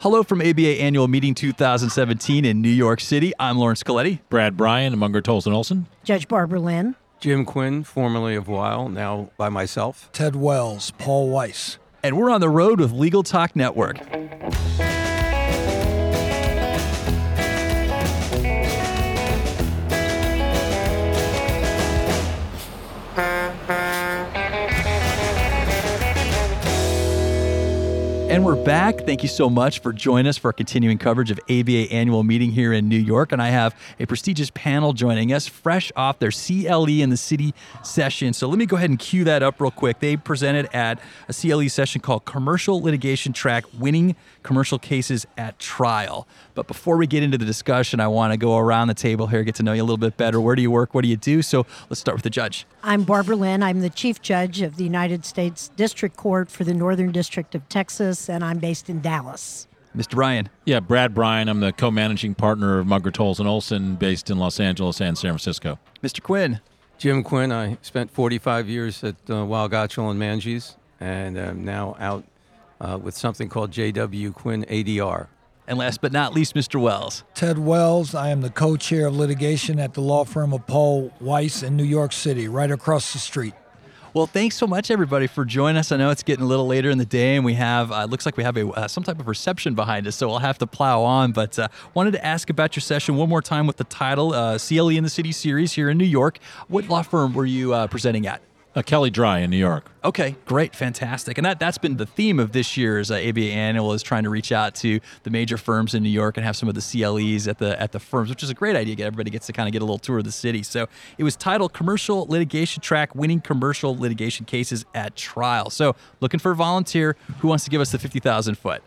Hello from ABA Annual Meeting 2017 in New York City. I'm Laurence Colletti. Brad Brian, Munger Tolles Olson. Judge Barbara Lynn. Jim Quinn, formerly of Weil, now by myself. Ted Wells, Paul Weiss. And we're on the road with Legal Talk Network. And we're back. Thank you so much for joining us for our continuing coverage of ABA annual meeting here in New York. And I have a prestigious panel joining us, fresh off their CLE in the city session. So let me go ahead and cue that up real quick. They presented at a CLE session called Commercial Litigation Track Winning Commercial Cases at Trial. But before we get into the discussion, I want to go around the table here, get to know you a little bit better. Where do you work? What do you do? So let's start with the judge. I'm Barbara Lynn. I'm the Chief Judge of the United States District Court for the Northern District of Texas, and I'm based in Dallas. Mr. Brian. Yeah, Brad Brian. I'm the co-managing partner of Munger Tolles Olson, based in Los Angeles and San Francisco. Mr. Quinn. Jim Quinn. I spent 45 years at uh, Weil Gotshal and Manges, and I'm now out uh, with something called J.W. Quinn ADR. And last but not least, Mr. Wells. Ted Wells. I am the co chair of litigation at the law firm of Paul Weiss in New York City, right across the street. Well, thanks so much, everybody, for joining us. I know it's getting a little later in the day, and we have uh, looks like we have a uh, some type of reception behind us, so we'll have to plow on. But uh, wanted to ask about your session one more time with the title uh, "CLE in the City" series here in New York. What law firm were you uh, presenting at? Uh, Kelley Drye in New York. Okay, great, fantastic, and that that's been the theme of this year's uh, ABA annual is trying to reach out to the major firms in New York and have some of the CLEs at the at the firms, which is a great idea. Get everybody gets to kind of get a little tour of the city. So it was titled "Commercial Litigation Track: Winning Commercial Litigation Cases at Trial." So looking for a volunteer who wants to give us the fifty thousand foot.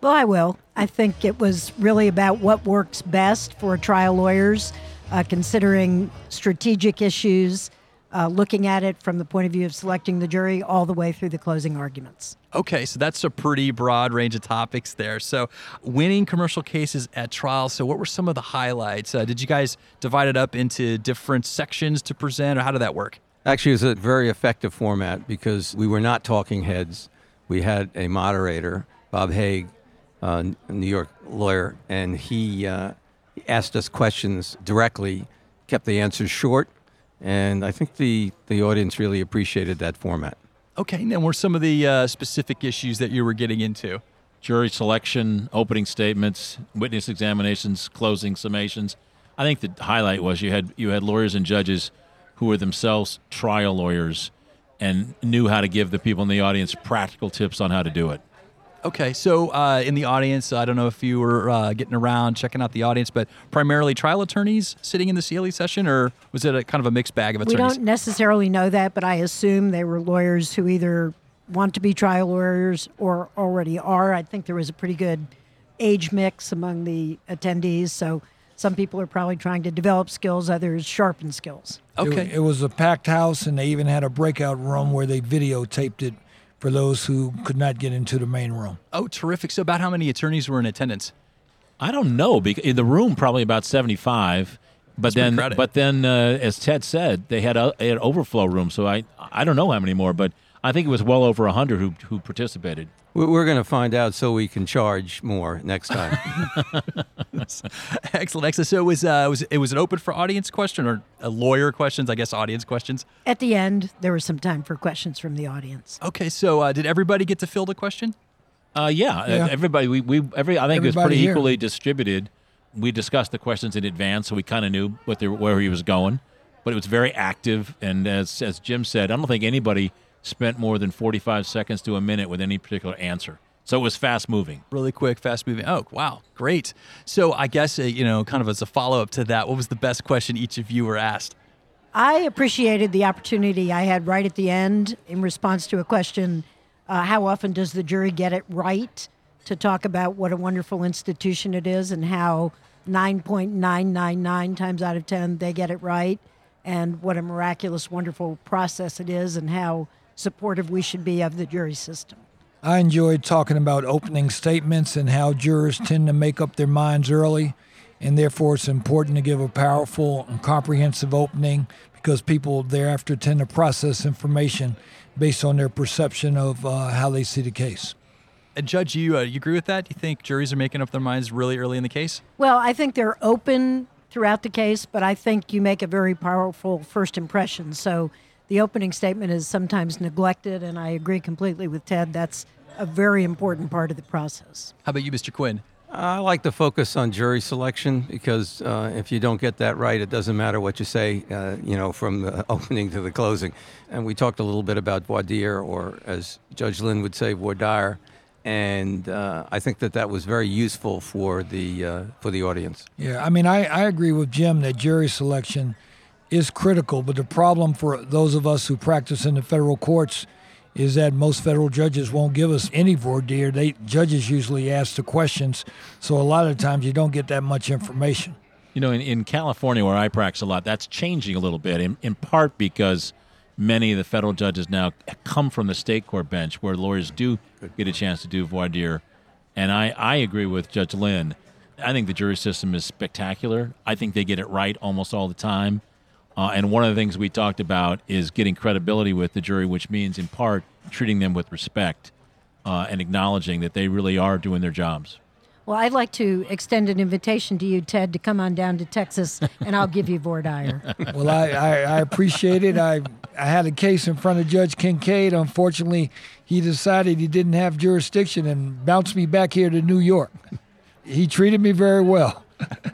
Well, I will. I think it was really about what works best for trial lawyers, uh, considering strategic issues uh, looking at it from the point of view of selecting the jury all the way through the closing arguments. Okay, so that's a pretty broad range of topics there. So, winning commercial cases at trial. So, what were some of the highlights? Uh, did you guys divide it up into different sections to present, or how did that work? Actually, it was a very effective format because we were not talking heads. We had a moderator, Bob Haig, uh, a New York lawyer, and he uh, asked us questions directly, kept the answers short, and I think the, the audience really appreciated that format. Okay, and were some of the uh, specific issues that you were getting into? Jury selection, opening statements, witness examinations, closing summations. I think the highlight was you had you had lawyers and judges who were themselves trial lawyers and knew how to give the people in the audience practical tips on how to do it. Okay, so uh, in the audience, I don't know if you were uh, getting around checking out the audience, but primarily trial attorneys sitting in the CLE session, or was it a kind of a mixed bag of attorneys? We don't necessarily know that, but I assume they were lawyers who either want to be trial lawyers or already are. I think there was a pretty good age mix among the attendees, so some people are probably trying to develop skills, others sharpen skills. Okay. It, it was a packed house, and they even had a breakout room where they videotaped it for those who could not get into the main room. Oh, terrific. So, about how many attorneys were in attendance? I don't know. In the room, probably about 75. But That's then, but then, uh, as Ted said, they had a, they had overflow room. So I, I don't know how many more, but I think it was well over hundred who who participated. We're going to find out so we can charge more next time. excellent, excellent. So it was uh, was it was an open for audience question or a lawyer questions? I guess audience questions. At the end, there was some time for questions from the audience. Okay, so uh, did everybody get to field a question? Uh, yeah, Yeah. everybody. We, we every I think it was pretty here. equally distributed. We discussed the questions in advance, so we kind of knew what they, where he was going. But it was very active, and as as Jim said, I don't think anybody spent more than forty five seconds to a minute with any particular answer. So it was fast moving. Really quick, fast moving. Oh, wow, great. So I guess uh, you know, kind of as a follow up to that, what was the best question each of you were asked? I appreciated the opportunity I had right at the end in response to a question uh, how often does the jury get it right? To talk about what a wonderful institution it is and how 9.999 times out of 10 they get it right, and what a miraculous, wonderful process it is, and how supportive we should be of the jury system. I enjoyed talking about opening statements and how jurors tend to make up their minds early, and therefore it's important to give a powerful and comprehensive opening because people thereafter tend to process information based on their perception of uh, how they see the case. Uh, Judge, you uh, you agree with that? Do you think juries are making up their minds really early in the case? Well, I think they're open throughout the case, but I think you make a very powerful first impression. So the opening statement is sometimes neglected, and I agree completely with Ted. That's a very important part of the process. How about you, Mr. Quinn? I like to focus on jury selection because uh, if you don't get that right, it doesn't matter what you say, uh, you know, from the opening to the closing. And we talked a little bit about voir dire, or as Judge Lynn would say, voir dire. And uh, I think that that was very useful for the uh, for the audience. Yeah, I mean, I, I agree with Jim that jury selection is critical, but the problem for those of us who practice in the federal courts is that most federal judges won't give us any voir dire. They judges usually ask the questions, so a lot of times you don't get that much information. You know, in, in California, where I practice a lot, that's changing a little bit, in, in part because many of the federal judges now come from the state court bench, where lawyers do get a chance to do voir dire. And I, I agree with Judge Lynn. I think the jury system is spectacular. I think they get it right almost all the time. Uh, and one of the things we talked about is getting credibility with the jury, which means, in part, treating them with respect uh, and acknowledging that they really are doing their jobs. Well, I'd like to extend an invitation to you, Ted, to come on down to Texas, and I'll give you voir dire. Well, I, I, I appreciate it. I I had a case in front of Judge Kinkeade. Unfortunately, he decided he didn't have jurisdiction and bounced me back here to New York. He treated me very well.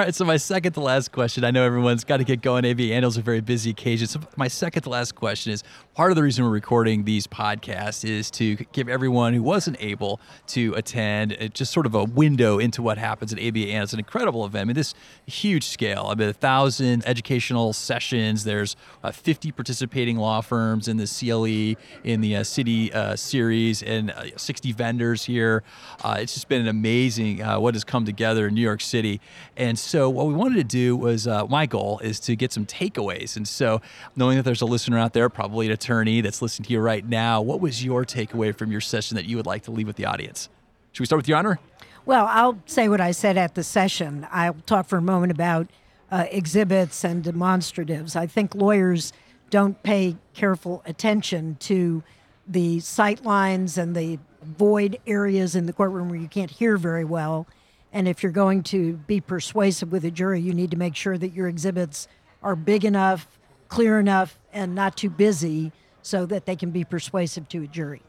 All right, so my second to last question. I know everyone's got to get going. ABA Annual's a very busy occasion. So my second to last question is part of the reason we're recording these podcasts is to give everyone who wasn't able to attend uh, just sort of a window into what happens at ABA Annual. It's an incredible event. I mean, this huge scale. I mean, a thousand educational sessions. There's uh, 50 participating law firms in the CLE, in the uh, City uh, Series, and uh, 60 vendors here. Uh, it's just been an amazing what has come together in New York City. And what we wanted to do was uh, my goal is to get some takeaways. And so knowing that there's a listener out there, probably an attorney that's listening to you right now, what was your takeaway from your session that you would like to leave with the audience? Should we start with your honor? Well, I'll say what I said at the session. I'll talk for a moment about uh, exhibits and demonstratives. I think lawyers don't pay careful attention to the sight lines and the void areas in the courtroom where you can't hear very well and if you're going to be persuasive with a jury, you need to make sure that your exhibits are big enough, clear enough, and not too busy so that they can be persuasive to a jury.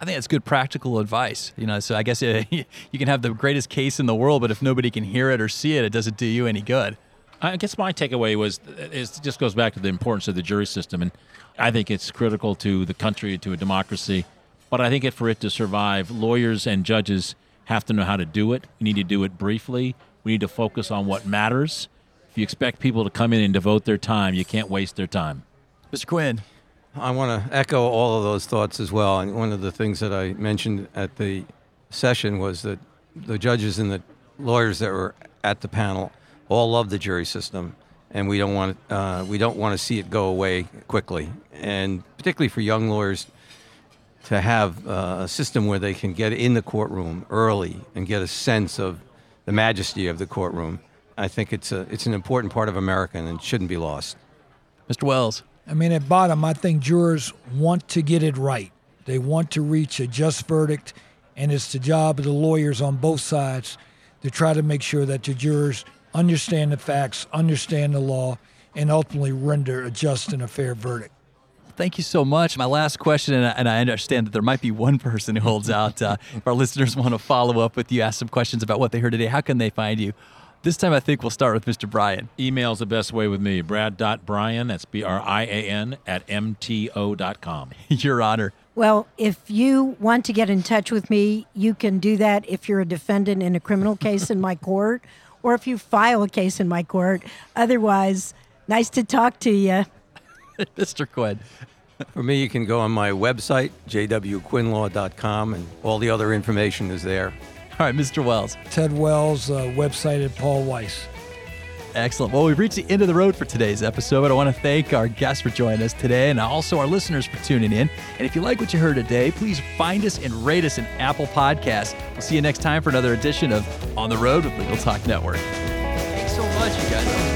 I think that's good practical advice. You know, so I guess uh, you can have the greatest case in the world, but if nobody can hear it or see it, it doesn't do you any good. I guess my takeaway was it just goes back to the importance of the jury system, and I think it's critical to the country, to a democracy. But I think it for it to survive, lawyers and judges have to know how to do it. We need to do it briefly. We need to focus on what matters. If you expect people to come in and devote their time, you can't waste their time. Mr. Quinn. I want to echo all of those thoughts as well. And one of the things that I mentioned at the session was that the judges and the lawyers that were at the panel all love the jury system, and we don't want uh, we don't want to see it go away quickly. And particularly for young lawyers, to have uh, a system where they can get in the courtroom early and get a sense of the majesty of the courtroom. I think it's a it's an important part of America and it shouldn't be lost. Mr. Wells. I mean, at bottom, I think jurors want to get it right. They want to reach a just verdict, and it's the job of the lawyers on both sides to try to make sure that the jurors understand the facts, understand the law, and ultimately render a just and a fair verdict thank you so much. My last question, and I, and I understand that there might be one person who holds out. Uh, if our listeners want to follow up with you, ask some questions about what they heard today, how can they find you? This time, I think we'll start with Mr. Brian. Email's the best way with me. Brad.Brian, that's B R I A N, at MTO.com. Your honor. Well, if you want to get in touch with me, you can do that if you're a defendant in a criminal case in my court or if you file a case in my court. Otherwise, nice to talk to you. Mr. Quinn. For me, you can go on my website, jwquinlaw.com, and all the other information is there. All right, Mr. Wells. Ted Wells, uh, website at Paul Weiss. Excellent. Well, we've reached the end of the road for today's episode, but I want to thank our guests for joining us today and also our listeners for tuning in. And if you like what you heard today, please find us and rate us in Apple Podcasts. We'll see you next time for another edition of On the Road with Legal Talk Network. Thanks so much, you guys.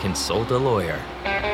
consult a lawyer.